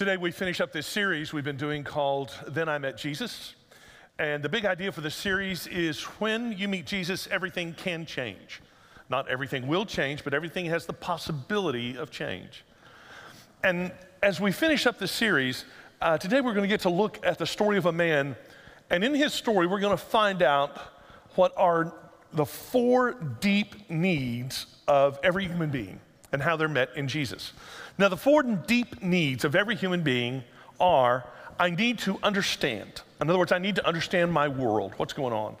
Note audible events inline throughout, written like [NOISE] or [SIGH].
Today, we finish up this series we've been doing called Then I Met Jesus. And the big idea for this series is when you meet Jesus, everything can change. Not everything will change, but everything has the possibility of change. And as we finish up this series, uh, today we're going to get to look at the story of a man. And in his story, we're going to find out what are the four deep needs of every human being and how they're met in Jesus. Now, the four deep needs of every human being are I need to understand. In other words, I need to understand my world, what's going on.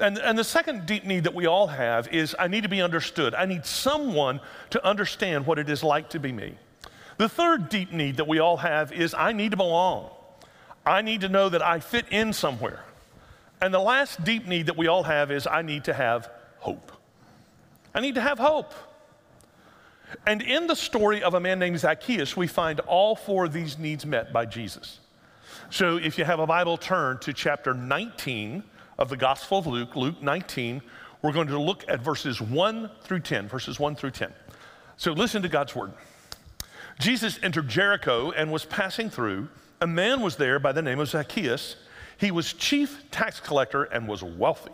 And, and the second deep need that we all have is I need to be understood. I need someone to understand what it is like to be me. The third deep need that we all have is I need to belong. I need to know that I fit in somewhere. And the last deep need that we all have is I need to have hope. I need to have hope. And in the story of a man named Zacchaeus, we find all four of these needs met by Jesus. So if you have a Bible, turn to chapter 19 of the Gospel of Luke, Luke 19. We're going to look at verses 1 through 10, verses 1 through 10. So listen to God's word. Jesus entered Jericho and was passing through. A man was there by the name of Zacchaeus. He was chief tax collector and was wealthy.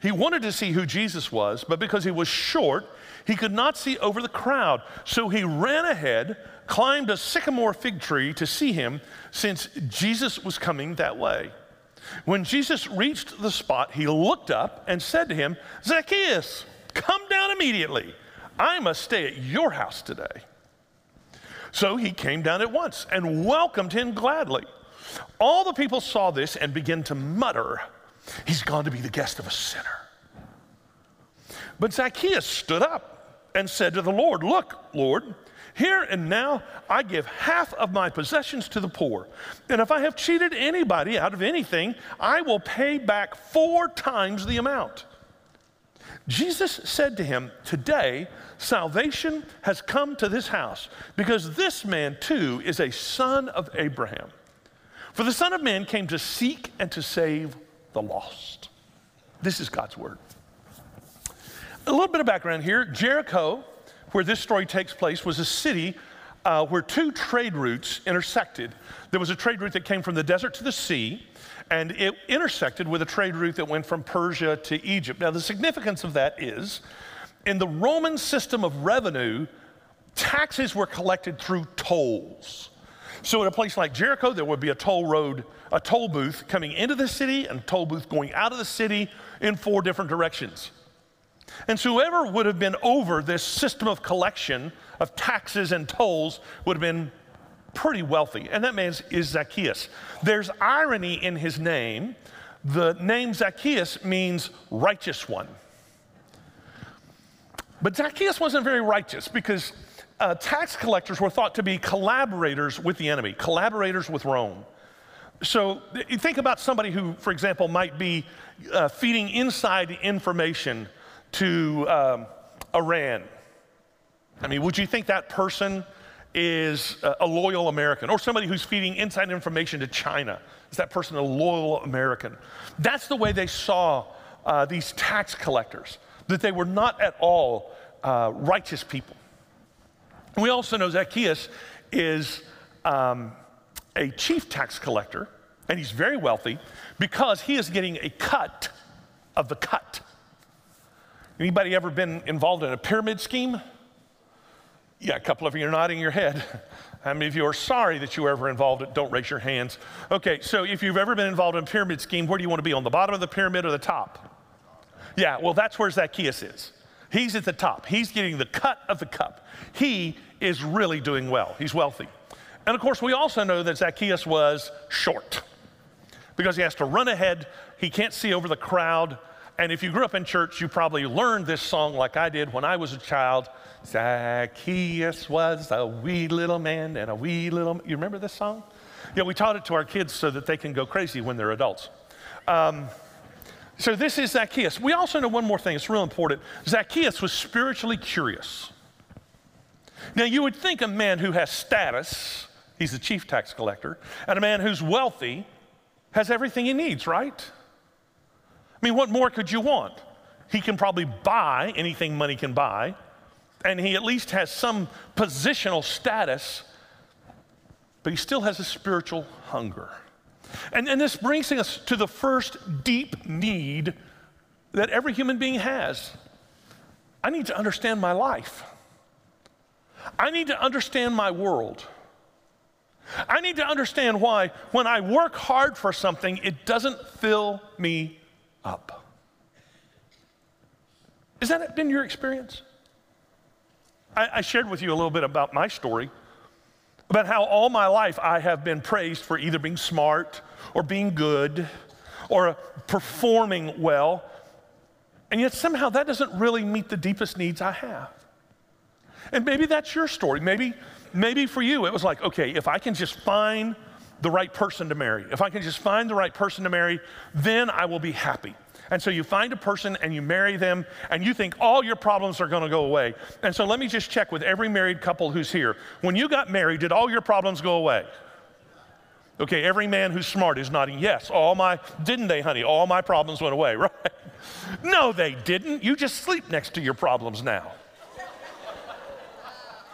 He wanted to see who Jesus was, but because he was short, he could not see over the crowd. So he ran ahead, climbed a sycamore fig tree to see him, since Jesus was coming that way. When Jesus reached the spot, he looked up and said to him, Zacchaeus, come down immediately. I must stay at your house today. So he came down at once and welcomed him gladly. All the people saw this and began to mutter, He's gone to be the guest of a sinner. But Zacchaeus stood up and said to the Lord, Look, Lord, here and now I give half of my possessions to the poor. And if I have cheated anybody out of anything, I will pay back four times the amount. Jesus said to him, Today salvation has come to this house because this man too is a son of Abraham. For the Son of Man came to seek and to save the lost. This is God's word. A little bit of background here Jericho, where this story takes place, was a city uh, where two trade routes intersected. There was a trade route that came from the desert to the sea, and it intersected with a trade route that went from Persia to Egypt. Now, the significance of that is in the Roman system of revenue, taxes were collected through tolls. So, in a place like Jericho, there would be a toll road, a toll booth coming into the city, and a toll booth going out of the city in four different directions. And so whoever would have been over this system of collection of taxes and tolls would have been pretty wealthy. And that man is Zacchaeus. There's irony in his name. The name Zacchaeus means righteous one. But Zacchaeus wasn't very righteous because uh, tax collectors were thought to be collaborators with the enemy, collaborators with Rome. So you think about somebody who, for example, might be uh, feeding inside information to um, Iran. I mean, would you think that person is a loyal American? Or somebody who's feeding inside information to China? Is that person a loyal American? That's the way they saw uh, these tax collectors, that they were not at all uh, righteous people. We also know Zacchaeus is um, a chief tax collector, and he's very wealthy because he is getting a cut of the cut. Anybody ever been involved in a pyramid scheme? Yeah, a couple of you are nodding your head. [LAUGHS] How many of you are sorry that you were ever involved? In, don't raise your hands. Okay, so if you've ever been involved in a pyramid scheme, where do you want to be? On the bottom of the pyramid or the top? Yeah, well, that's where Zacchaeus is. He's at the top. He's getting the cut of the cup. He is really doing well. He's wealthy. And of course, we also know that Zacchaeus was short because he has to run ahead. He can't see over the crowd. And if you grew up in church, you probably learned this song like I did when I was a child. Zacchaeus was a wee little man and a wee little. You remember this song? Yeah, we taught it to our kids so that they can go crazy when they're adults. Um, so this is Zacchaeus. We also know one more thing, it's real important. Zacchaeus was spiritually curious. Now, you would think a man who has status, he's the chief tax collector, and a man who's wealthy has everything he needs, right? I mean, what more could you want? He can probably buy anything money can buy, and he at least has some positional status. but he still has a spiritual hunger. And, and this brings us to the first deep need that every human being has. I need to understand my life. I need to understand my world. I need to understand why, when I work hard for something, it doesn't fill me up. Has that been your experience? I, I, shared with you a little bit about my story, about how all my life I have been praised for either being smart or being good or performing well. And yet somehow that doesn't really meet the deepest needs I have. And maybe that's your story. Maybe, maybe for you it was like, okay, if I can just find the right person to marry, if I can just find the right person to marry, then I will be happy. And so you find a person and you marry them, and you think all your problems are gonna go away. And so let me just check with every married couple who's here. When you got married, did all your problems go away? Okay, every man who's smart is nodding yes. All my, didn't they, honey? All my problems went away, [LAUGHS] right? No, they didn't. You just sleep next to your problems now.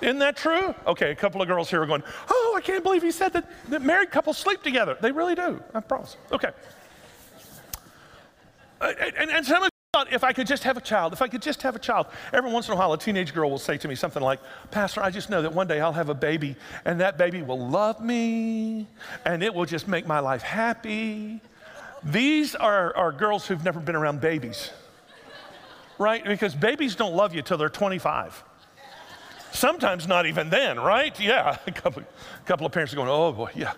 Isn't that true? Okay, a couple of girls here are going, Oh, I can't believe he said that, that married couples sleep together. They really do, I promise. Okay. Uh, and, and some of you thought, if I could just have a child, if I could just have a child. Every once in a while, a teenage girl will say to me something like, Pastor, I just know that one day I'll have a baby, and that baby will love me, and it will just make my life happy. These are, are girls who've never been around babies, right? Because babies don't love you till they're 25. Sometimes not even then, right? Yeah, [LAUGHS] a couple, a couple of parents are going, oh boy, yeah.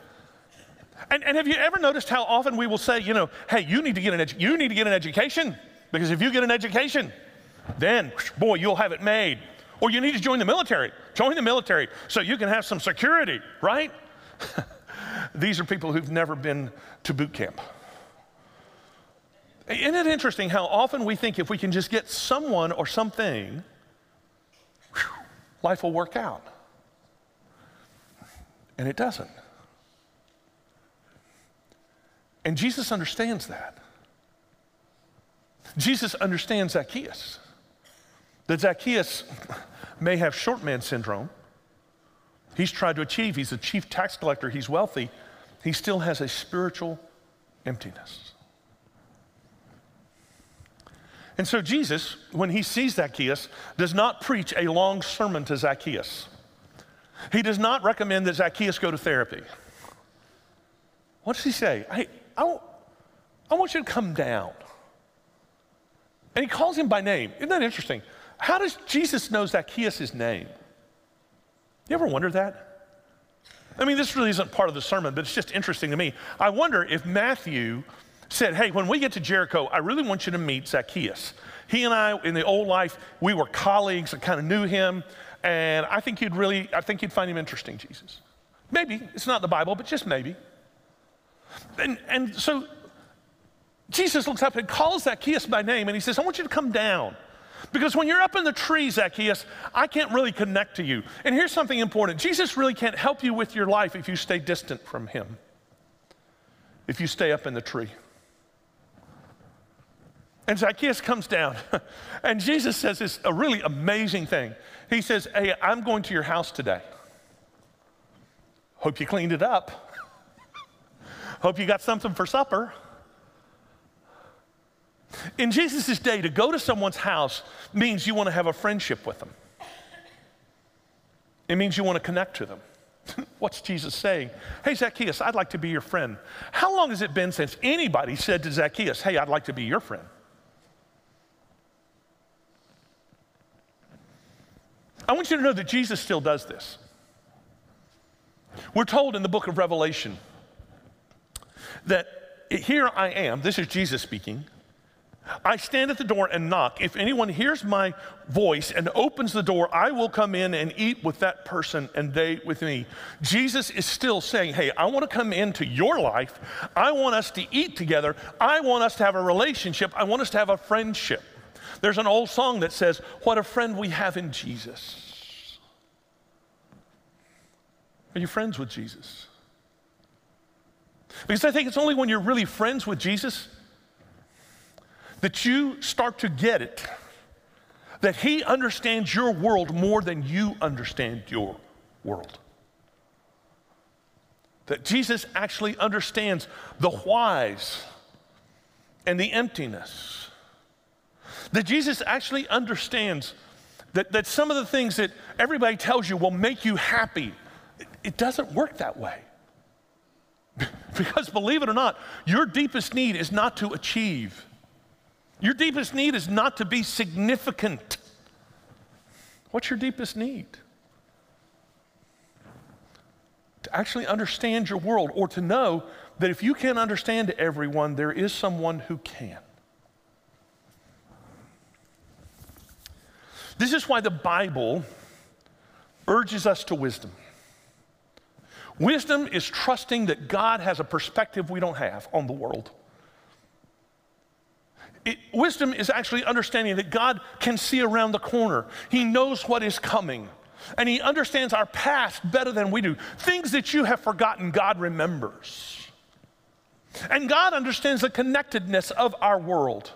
And, and have you ever noticed how often we will say, you know, hey, you need to get an edu- you need to get an education because if you get an education, then boy, you'll have it made. Or you need to join the military. Join the military so you can have some security, right? [LAUGHS] These are people who've never been to boot camp. Isn't it interesting how often we think if we can just get someone or something, life will work out? And it doesn't. And Jesus understands that. Jesus understands Zacchaeus. That Zacchaeus may have short man syndrome. He's tried to achieve, he's a chief tax collector, he's wealthy. He still has a spiritual emptiness. And so Jesus, when he sees Zacchaeus, does not preach a long sermon to Zacchaeus. He does not recommend that Zacchaeus go to therapy. What does he say? Hey, I, I want you to come down. And he calls him by name. Isn't that interesting? How does Jesus know Zacchaeus' name? You ever wonder that? I mean, this really isn't part of the sermon, but it's just interesting to me. I wonder if Matthew said, Hey, when we get to Jericho, I really want you to meet Zacchaeus. He and I, in the old life, we were colleagues. I kind of knew him. And I think you'd really, I think you'd find him interesting, Jesus. Maybe. It's not the Bible, but just maybe. And, and so Jesus looks up and calls Zacchaeus by name and he says, I want you to come down. Because when you're up in the tree, Zacchaeus, I can't really connect to you. And here's something important Jesus really can't help you with your life if you stay distant from him, if you stay up in the tree. And Zacchaeus comes down, [LAUGHS] and Jesus says this a really amazing thing. He says, Hey, I'm going to your house today. Hope you cleaned it up. [LAUGHS] Hope you got something for supper. In Jesus' day, to go to someone's house means you want to have a friendship with them. It means you want to connect to them. [LAUGHS] What's Jesus saying? Hey, Zacchaeus, I'd like to be your friend. How long has it been since anybody said to Zacchaeus, Hey, I'd like to be your friend? I want you to know that Jesus still does this. We're told in the book of Revelation that here I am, this is Jesus speaking. I stand at the door and knock. If anyone hears my voice and opens the door, I will come in and eat with that person and they with me. Jesus is still saying, Hey, I want to come into your life. I want us to eat together. I want us to have a relationship. I want us to have a friendship. There's an old song that says, What a friend we have in Jesus. Are you friends with Jesus? Because I think it's only when you're really friends with Jesus that you start to get it, that He understands your world more than you understand your world. that Jesus actually understands the whys and the emptiness. That Jesus actually understands that, that some of the things that everybody tells you will make you happy, it, it doesn't work that way. [LAUGHS] because believe it or not, your deepest need is not to achieve. Your deepest need is not to be significant. What's your deepest need? To actually understand your world or to know that if you can't understand everyone, there is someone who can. This is why the Bible urges us to wisdom. Wisdom is trusting that God has a perspective we don't have on the world. It, wisdom is actually understanding that God can see around the corner. He knows what is coming. And He understands our past better than we do. Things that you have forgotten, God remembers. And God understands the connectedness of our world.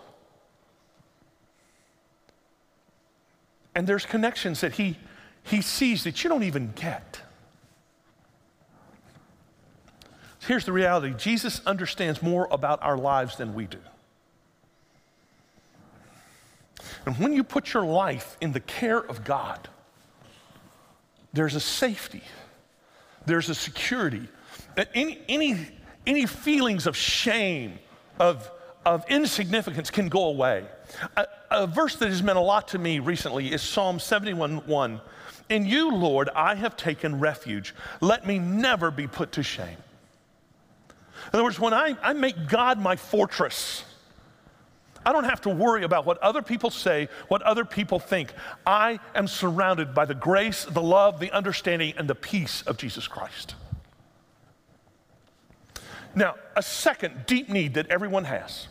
And there's connections that He, he sees that you don't even get. Here's the reality Jesus understands more about our lives than we do. And when you put your life in the care of God, there's a safety, there's a security. Any, any, any feelings of shame, of, of insignificance can go away. A, a verse that has meant a lot to me recently is Psalm 71 1. In you, Lord, I have taken refuge. Let me never be put to shame. In other words, when I, I make God my fortress, I don't have to worry about what other people say, what other people think. I am surrounded by the grace, the love, the understanding, and the peace of Jesus Christ. Now, a second deep need that everyone has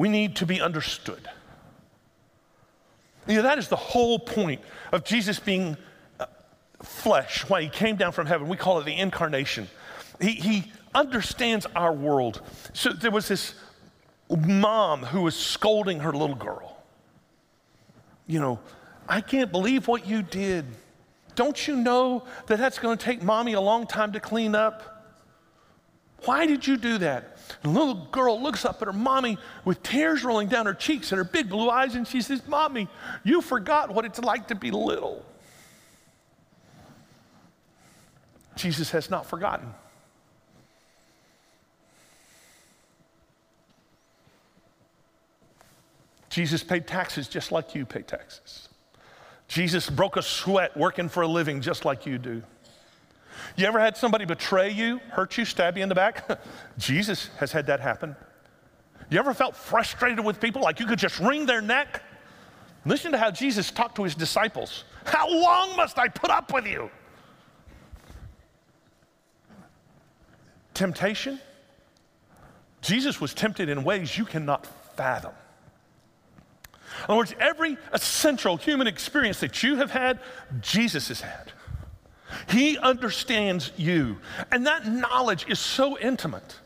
we need to be understood. You know, that is the whole point of Jesus being uh, flesh, why he came down from heaven. We call it the incarnation. He, he understands our world. So there was this mom who was scolding her little girl. You know, I can't believe what you did. Don't you know that that's going to take mommy a long time to clean up? Why did you do that? And the little girl looks up at her mommy with tears rolling down her cheeks and her big blue eyes, and she says, Mommy, you forgot what it's like to be little. Jesus has not forgotten. Jesus paid taxes just like you pay taxes. Jesus broke a sweat working for a living just like you do. You ever had somebody betray you, hurt you, stab you in the back? [LAUGHS] Jesus has had that happen. You ever felt frustrated with people like you could just wring their neck? Listen to how Jesus talked to his disciples. How long must I put up with you? Temptation? Jesus was tempted in ways you cannot fathom. In other words, every essential human experience that you have had, Jesus has had. He understands you. And that knowledge is so intimate.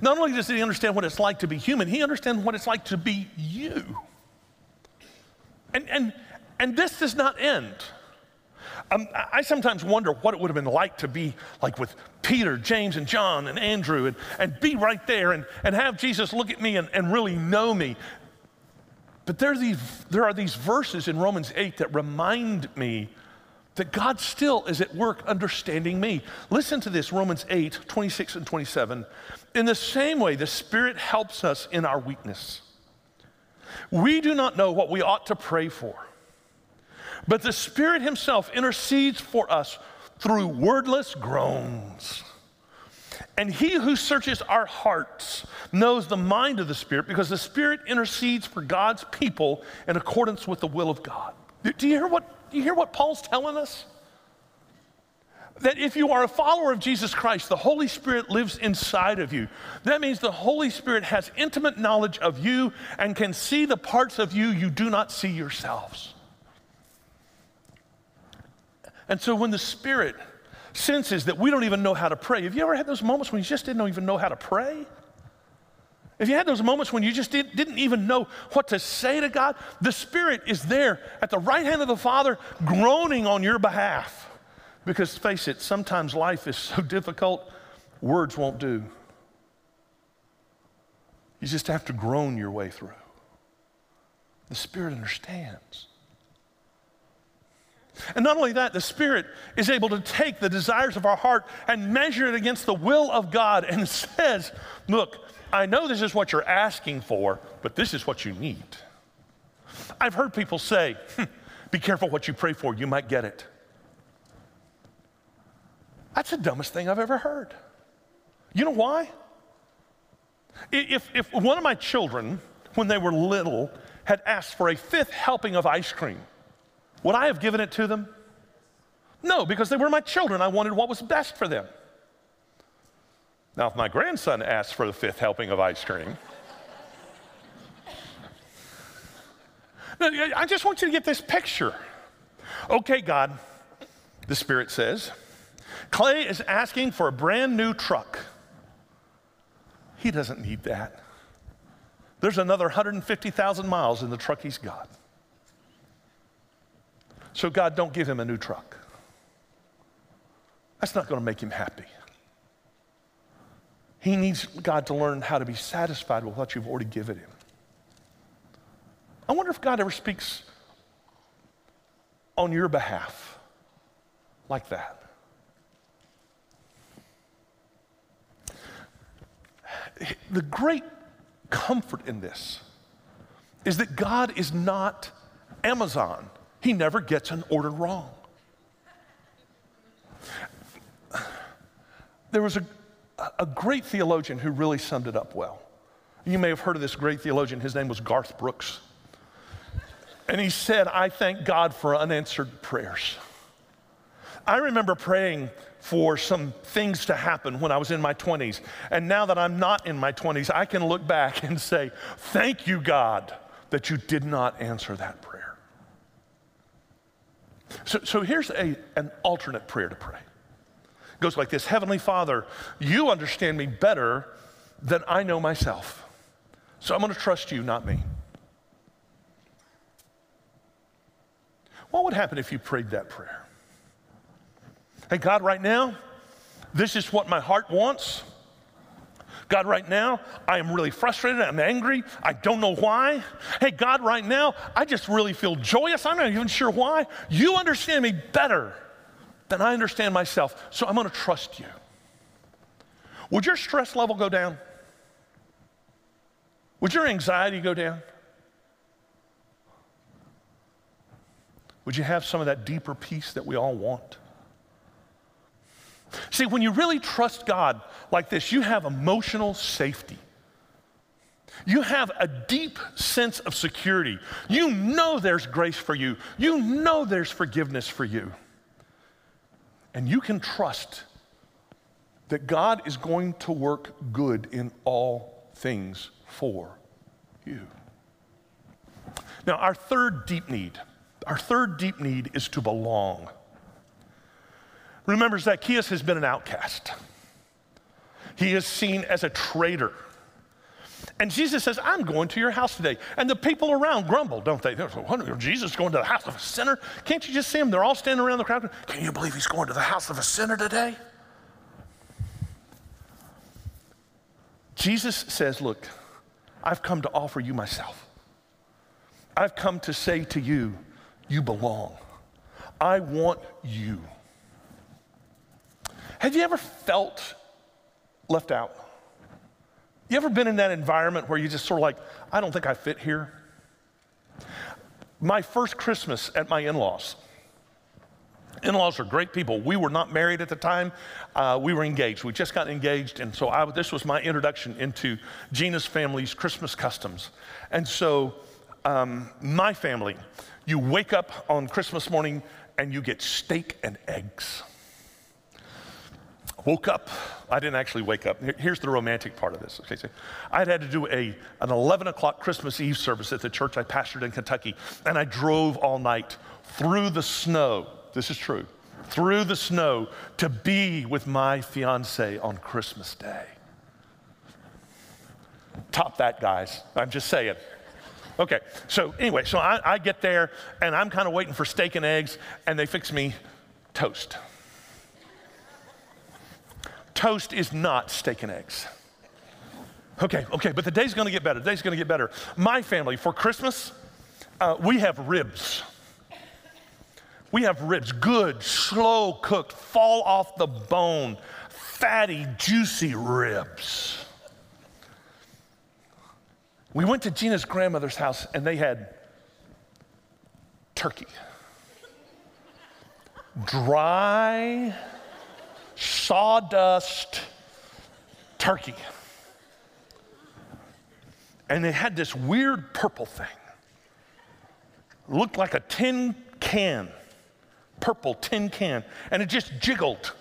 Not only does he understand what it's like to be human, he understands what it's like to be you. And, and, and this does not end. Um, I sometimes wonder what it would have been like to be like with Peter, James, and John, and Andrew, and, and be right there and, and have Jesus look at me and, and really know me. But there are, these, there are these verses in Romans 8 that remind me that God still is at work understanding me. Listen to this Romans 8, 26 and 27. In the same way, the Spirit helps us in our weakness. We do not know what we ought to pray for, but the Spirit Himself intercedes for us through wordless groans. And he who searches our hearts knows the mind of the Spirit because the Spirit intercedes for God's people in accordance with the will of God. Do you hear what, do you hear what Paul's telling us? That if you are a follower of Jesus Christ, the Holy Spirit lives inside of you. That means the Holy Spirit has intimate knowledge of you and can see the parts of you you do not see yourselves. And so when the Spirit senses that we don't even know how to pray. Have you ever had those moments when you just didn't even know how to pray? If you had those moments when you just did, didn't even know what to say to God, the Spirit is there at the right hand of the Father, groaning on your behalf Because face it, sometimes life is so difficult, words won't do. You just have to groan your way through. The Spirit understands. And not only that, the Spirit is able to take the desires of our heart and measure it against the will of God and [LAUGHS] says, Look, I know this is what you're asking for, but this is what you need. I've heard people say, hmm, Be careful what you pray for, you might get it. That's the dumbest thing I've ever heard. You know why? If, if one of my children, when they were little, had asked for a fifth helping of ice cream, would I have given it to them? No, because they were my children. I wanted what was best for them. Now, if my grandson asked for the fifth helping of ice cream, [LAUGHS] I just want you to get this picture. Okay, God, the Spirit says, Clay is asking for a brand new truck. He doesn't need that. There's another 150,000 miles in the truck he's got. So, God, don't give him a new truck. That's not going to make him happy. He needs God to learn how to be satisfied with what you've already given him. I wonder if God ever speaks on your behalf like that. The great comfort in this is that God is not Amazon. He never gets an order wrong. There was a, a great theologian who really summed it up well. You may have heard of this great theologian. His name was Garth Brooks. And he said, I thank God for unanswered prayers. I remember praying for some things to happen when I was in my 20s. And now that I'm not in my 20s, I can look back and say, Thank you, God, that you did not answer that prayer. So, so here's a, an alternate prayer to pray. It goes like this Heavenly Father, you understand me better than I know myself. So I'm going to trust you, not me. What would happen if you prayed that prayer? Hey, God, right now, this is what my heart wants. God, right now, I am really frustrated. I'm angry. I don't know why. Hey, God, right now, I just really feel joyous. I'm not even sure why. You understand me better than I understand myself, so I'm going to trust you. Would your stress level go down? Would your anxiety go down? Would you have some of that deeper peace that we all want? See, when you really trust God like this, you have emotional safety. You have a deep sense of security. You know there's grace for you. You know there's forgiveness for you. And you can trust that God is going to work good in all things for you. Now, our third deep need, our third deep need is to belong. Remember, Zacchaeus has been an outcast. He is seen as a traitor. And Jesus says, I'm going to your house today. And the people around grumble, don't they? They're like, Jesus going to the house of a sinner? Can't you just see him? They're all standing around the crowd. Can you believe he's going to the house of a sinner today? Jesus says, Look, I've come to offer you myself. I've come to say to you, you belong. I want you. Have you ever felt left out? You ever been in that environment where you just sort of like, I don't think I fit here? My first Christmas at my in laws, in laws are great people. We were not married at the time, uh, we were engaged. We just got engaged, and so I, this was my introduction into Gina's family's Christmas customs. And so, um, my family, you wake up on Christmas morning and you get steak and eggs. Woke up. I didn't actually wake up. Here's the romantic part of this. Okay, so I had had to do a, an 11 o'clock Christmas Eve service at the church I pastored in Kentucky, and I drove all night through the snow. This is true. Through the snow to be with my fiance on Christmas Day. Top that, guys. I'm just saying. Okay, so anyway, so I, I get there and I'm kind of waiting for steak and eggs, and they fix me toast. Toast is not steak and eggs. Okay, okay, but the day's gonna get better. The day's gonna get better. My family, for Christmas, uh, we have ribs. We have ribs, good, slow cooked, fall off the bone, fatty, juicy ribs. We went to Gina's grandmother's house and they had turkey. Dry, sawdust turkey. And they had this weird purple thing. Looked like a tin can, purple tin can, and it just jiggled.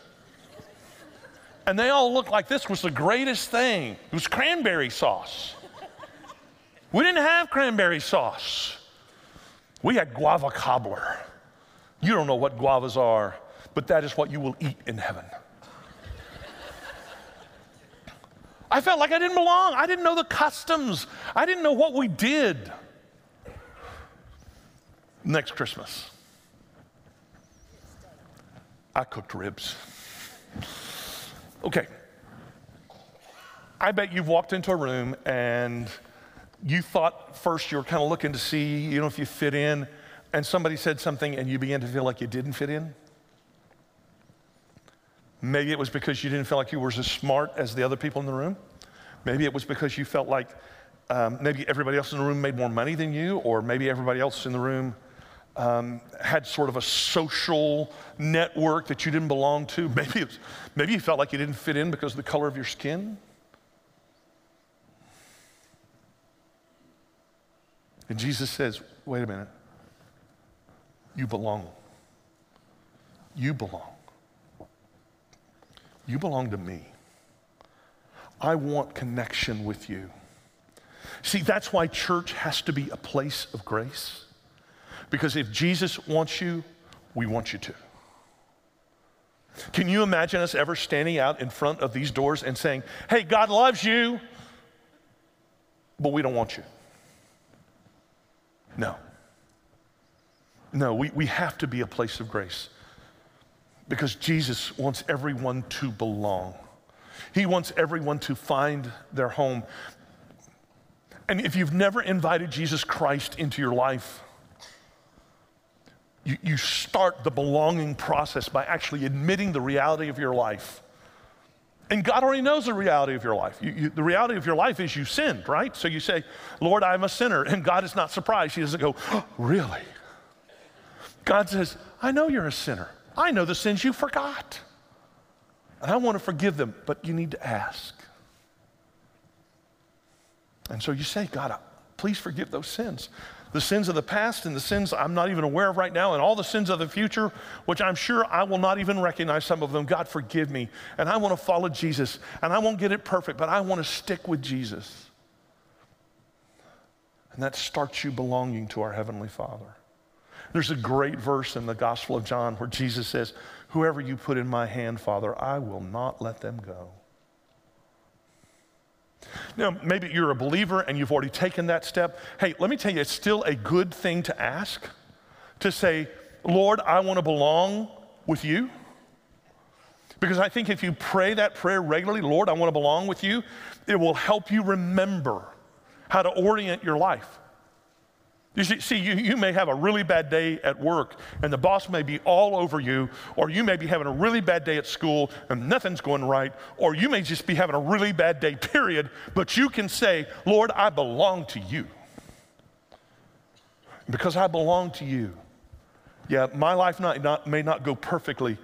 And they all looked like this was the greatest thing. It was cranberry sauce. We didn't have cranberry sauce. We had guava cobbler. You don't know what guavas are, but that is what you will eat in heaven. I felt like I didn't belong. I didn't know the customs. I didn't know what we did. Next Christmas, I cooked ribs. Okay. I bet you've walked into a room and you thought first you were kind of looking to see, you know, if you fit in, and somebody said something and you began to feel like you didn't fit in. Maybe it was because you didn't feel like you were as smart as the other people in the room. Maybe it was because you felt like um, maybe everybody else in the room made more money than you, or maybe everybody else in the room um, had sort of a social network that you didn't belong to. [LAUGHS] Maybe, was, maybe you felt like you didn't fit in because of the color of your skin. And Jesus says, wait a minute. You belong. You belong. You belong to me. I want connection with you. See, that's why church has to be a place of grace. Because if Jesus wants you, we want you to. Can you imagine us ever standing out in front of these doors and saying, Hey, God loves you, but we don't want you? No. No, we, we have to be a place of grace because Jesus wants everyone to belong. He wants everyone to find their home. And if you've never invited Jesus Christ into your life, you, you start the belonging process by actually admitting the reality of your life. And God already knows the reality of your life. You, you, the reality of your life is you sinned, right? So you say, Lord, I'm a sinner. And God is not surprised. He doesn't go, oh, Really? God says, I know you're a sinner. I know the sins you forgot. And I want to forgive them, but you need to ask. And so you say, God, please forgive those sins the sins of the past and the sins I'm not even aware of right now, and all the sins of the future, which I'm sure I will not even recognize some of them. God, forgive me. And I want to follow Jesus, and I won't get it perfect, but I want to stick with Jesus. And that starts you belonging to our Heavenly Father. There's a great verse in the Gospel of John where Jesus says, Whoever you put in my hand, Father, I will not let them go. Now, maybe you're a believer and you've already taken that step. Hey, let me tell you, it's still a good thing to ask to say, Lord, I want to belong with you. Because I think if you pray that prayer regularly, Lord, I want to belong with you, it will help you remember how to orient your life. You see, you, you may have a really bad day at work and the boss may be all over you, or you may be having a really bad day at school and nothing's going right, or you may just be having a really bad day, period. But you can say, Lord, I belong to you. Because I belong to you. Yeah, my life not, not, may not go perfectly,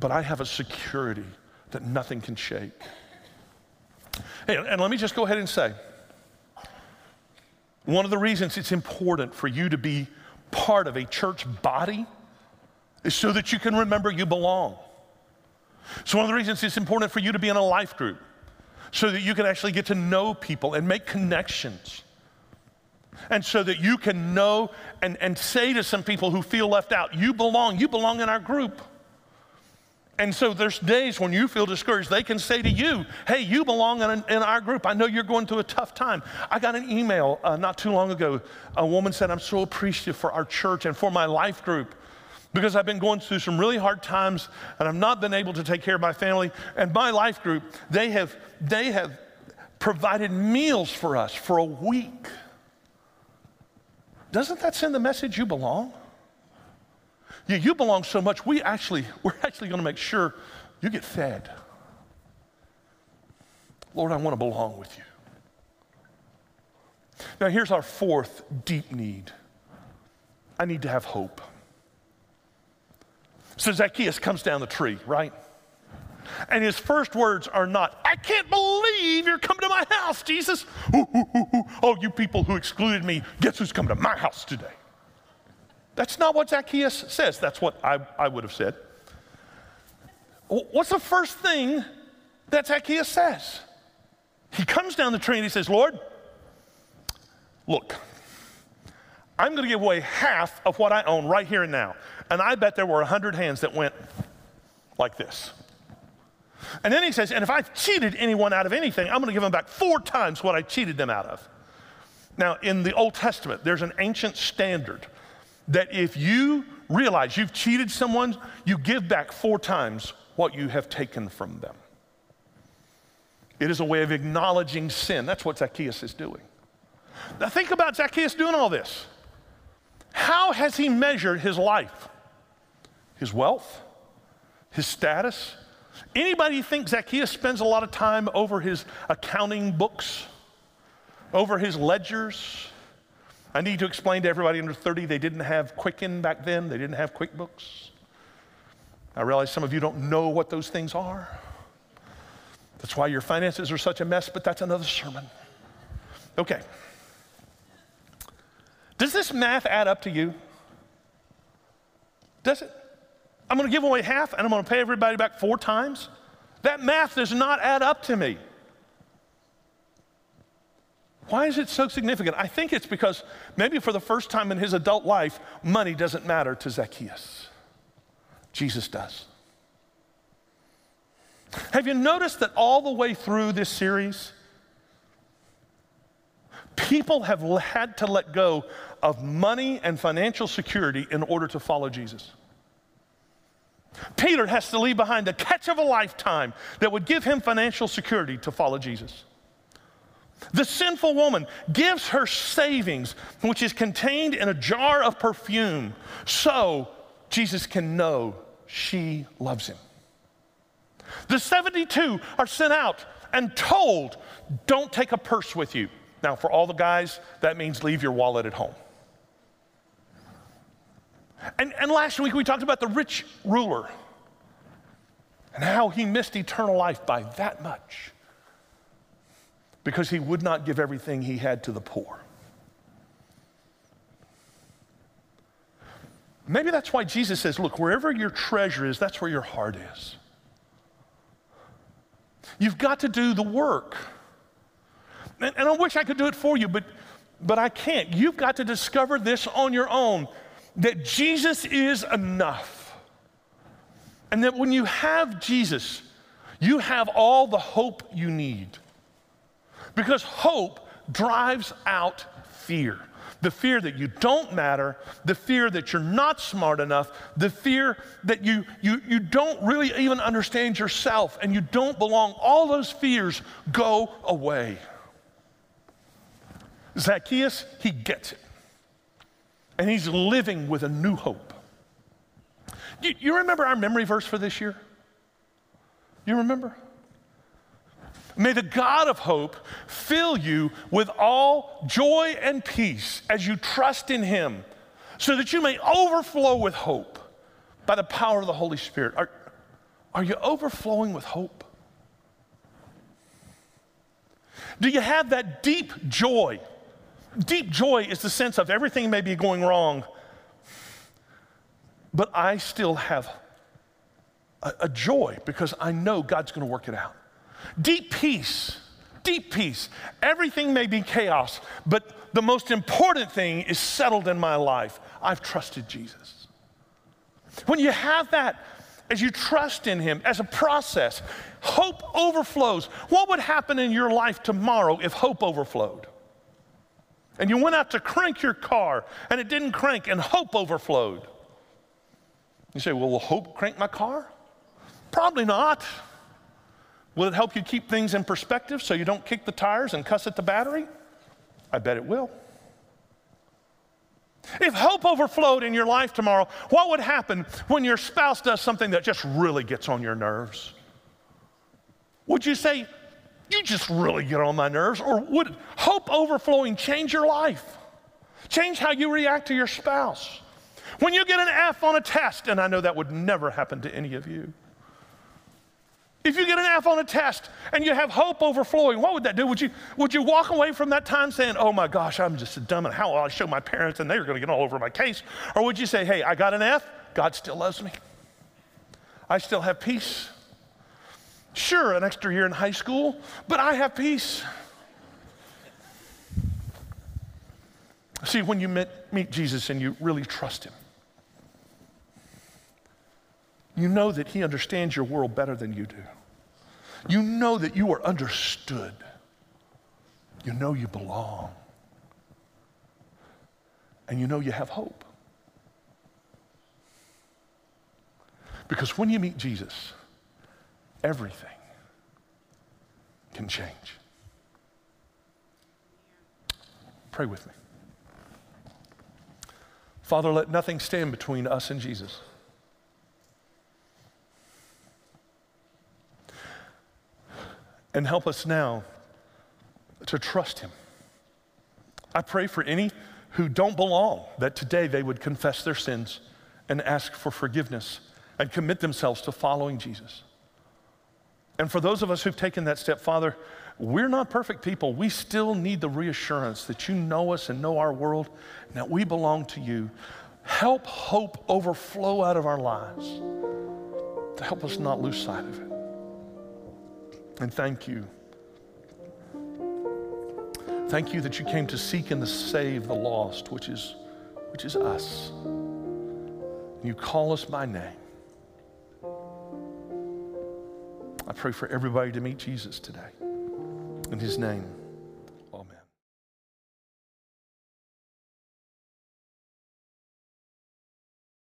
but I have a security that nothing can shake. Hey, and let me just go ahead and say, one of the reasons it's important for you to be part of a church body is so that you can remember you belong. So, one of the reasons it's important for you to be in a life group so that you can actually get to know people and make connections. And so that you can know and, and say to some people who feel left out, you belong, you belong in our group. And so there's days when you feel discouraged, they can say to you, Hey, you belong in, in our group. I know you're going through a tough time. I got an email uh, not too long ago. A woman said, I'm so appreciative for our church and for my life group because I've been going through some really hard times and I've not been able to take care of my family. And my life group, they have, they have provided meals for us for a week. Doesn't that send the message you belong? Yeah, you belong so much, we actually, we're actually going to make sure you get fed. Lord, I want to belong with you. Now, here's our fourth deep need I need to have hope. So Zacchaeus comes down the tree, right? And his first words are not, I can't believe you're coming to my house, Jesus. Ooh, ooh, ooh, oh, you people who excluded me, guess who's coming to my house today? That's not what Zacchaeus says. That's what I, I would have said. What's the first thing that Zacchaeus says? He comes down the tree and he says, Lord, look, I'm going to give away half of what I own right here and now. And I bet there were 100 hands that went like this. And then he says, and if I've cheated anyone out of anything, I'm going to give them back four times what I cheated them out of. Now, in the Old Testament, there's an ancient standard that if you realize you've cheated someone, you give back four times what you have taken from them. It is a way of acknowledging sin. That's what Zacchaeus is doing. Now, think about Zacchaeus doing all this. How has he measured his life? His wealth? His status? Anybody think Zacchaeus spends a lot of time over his accounting books? Over his ledgers? I need to explain to everybody under 30 they didn't have Quicken back then, they didn't have QuickBooks. I realize some of you don't know what those things are. That's why your finances are such a mess, but that's another sermon. Okay. Does this math add up to you? Does it? I'm going to give away half and I'm going to pay everybody back four times? That math does not add up to me. Why is it so significant? I think it's because maybe for the first time in his adult life, money doesn't matter to Zacchaeus. Jesus does. Have you noticed that all the way through this series, people have had to let go of money and financial security in order to follow Jesus? Peter has to leave behind the catch of a lifetime that would give him financial security to follow Jesus. The sinful woman gives her savings, which is contained in a jar of perfume, so Jesus can know she loves him. The 72 are sent out and told, don't take a purse with you. Now, for all the guys, that means leave your wallet at home. And, and last week we talked about the rich ruler and how he missed eternal life by that much because he would not give everything he had to the poor. Maybe that's why Jesus says, Look, wherever your treasure is, that's where your heart is. You've got to do the work. And, and, I wish I could do it for you, but, but I can't. You've got to discover this on your own that Jesus is enough. And that when you have Jesus, you have all the hope you need. Because hope drives out fear. The fear that you don't matter, the fear that you're not smart enough, the fear that you, you, you don't really even understand yourself and you don't belong. All those fears go away. Zacchaeus, he gets it. And he's living with a new hope. You, you remember our memory verse for this year? You remember? May the God of hope fill you with all joy and peace as you trust in him, so that you may overflow with hope by the power of the Holy Spirit. Are, are you overflowing with hope? Do you have that deep joy? Deep joy is the sense of everything may be going wrong, but I still have a, a joy because I know God's going to work it out. Deep peace, deep peace. Everything may be chaos, but the most important thing is settled in my life. I've trusted Jesus. When you have that, as you trust in Him as a process, hope overflows. What would happen in your life tomorrow if hope overflowed? And you went out to crank your car and it didn't crank and hope overflowed. You say, well, will hope crank my car? Probably not. Will it help you keep things in perspective so you don't kick the tires and cuss at the battery? I bet it will. If hope overflowed in your life tomorrow, what would happen when your spouse does something that just really gets on your nerves? Would you say, You just really get on my nerves? Or would hope overflowing change your life? Change how you react to your spouse? When you get an F on a test, and I know that would never happen to any of you. If you get an F on a test and you have hope overflowing, what would that do? Would you, would you walk away from that time saying, oh my gosh, I'm just a dumb and how will I show my parents and they're going to get all over my case? Or would you say, hey, I got an F, God still loves me. I still have peace. Sure, an extra year in high school, but I have peace. See, when you meet, meet Jesus and you really trust him, you know that He understands your world better than you do. You know that you are understood. You know you belong. And you know you have hope. Because when you meet Jesus, everything can change. Pray with me. Father, let nothing stand between us and Jesus. And help us now to trust Him. I pray for any who don't belong that today they would confess their sins and ask for forgiveness and commit themselves to following Jesus. And for those of us who've taken that step, Father, we're not perfect people. We still need the reassurance that you know us and know our world and that we belong to you. Help hope overflow out of our lives to help us not lose sight of it. And thank you. Thank you that you came to seek and to save the lost, which is, which is us. You call us by name. I pray for everybody to meet Jesus today. In his name.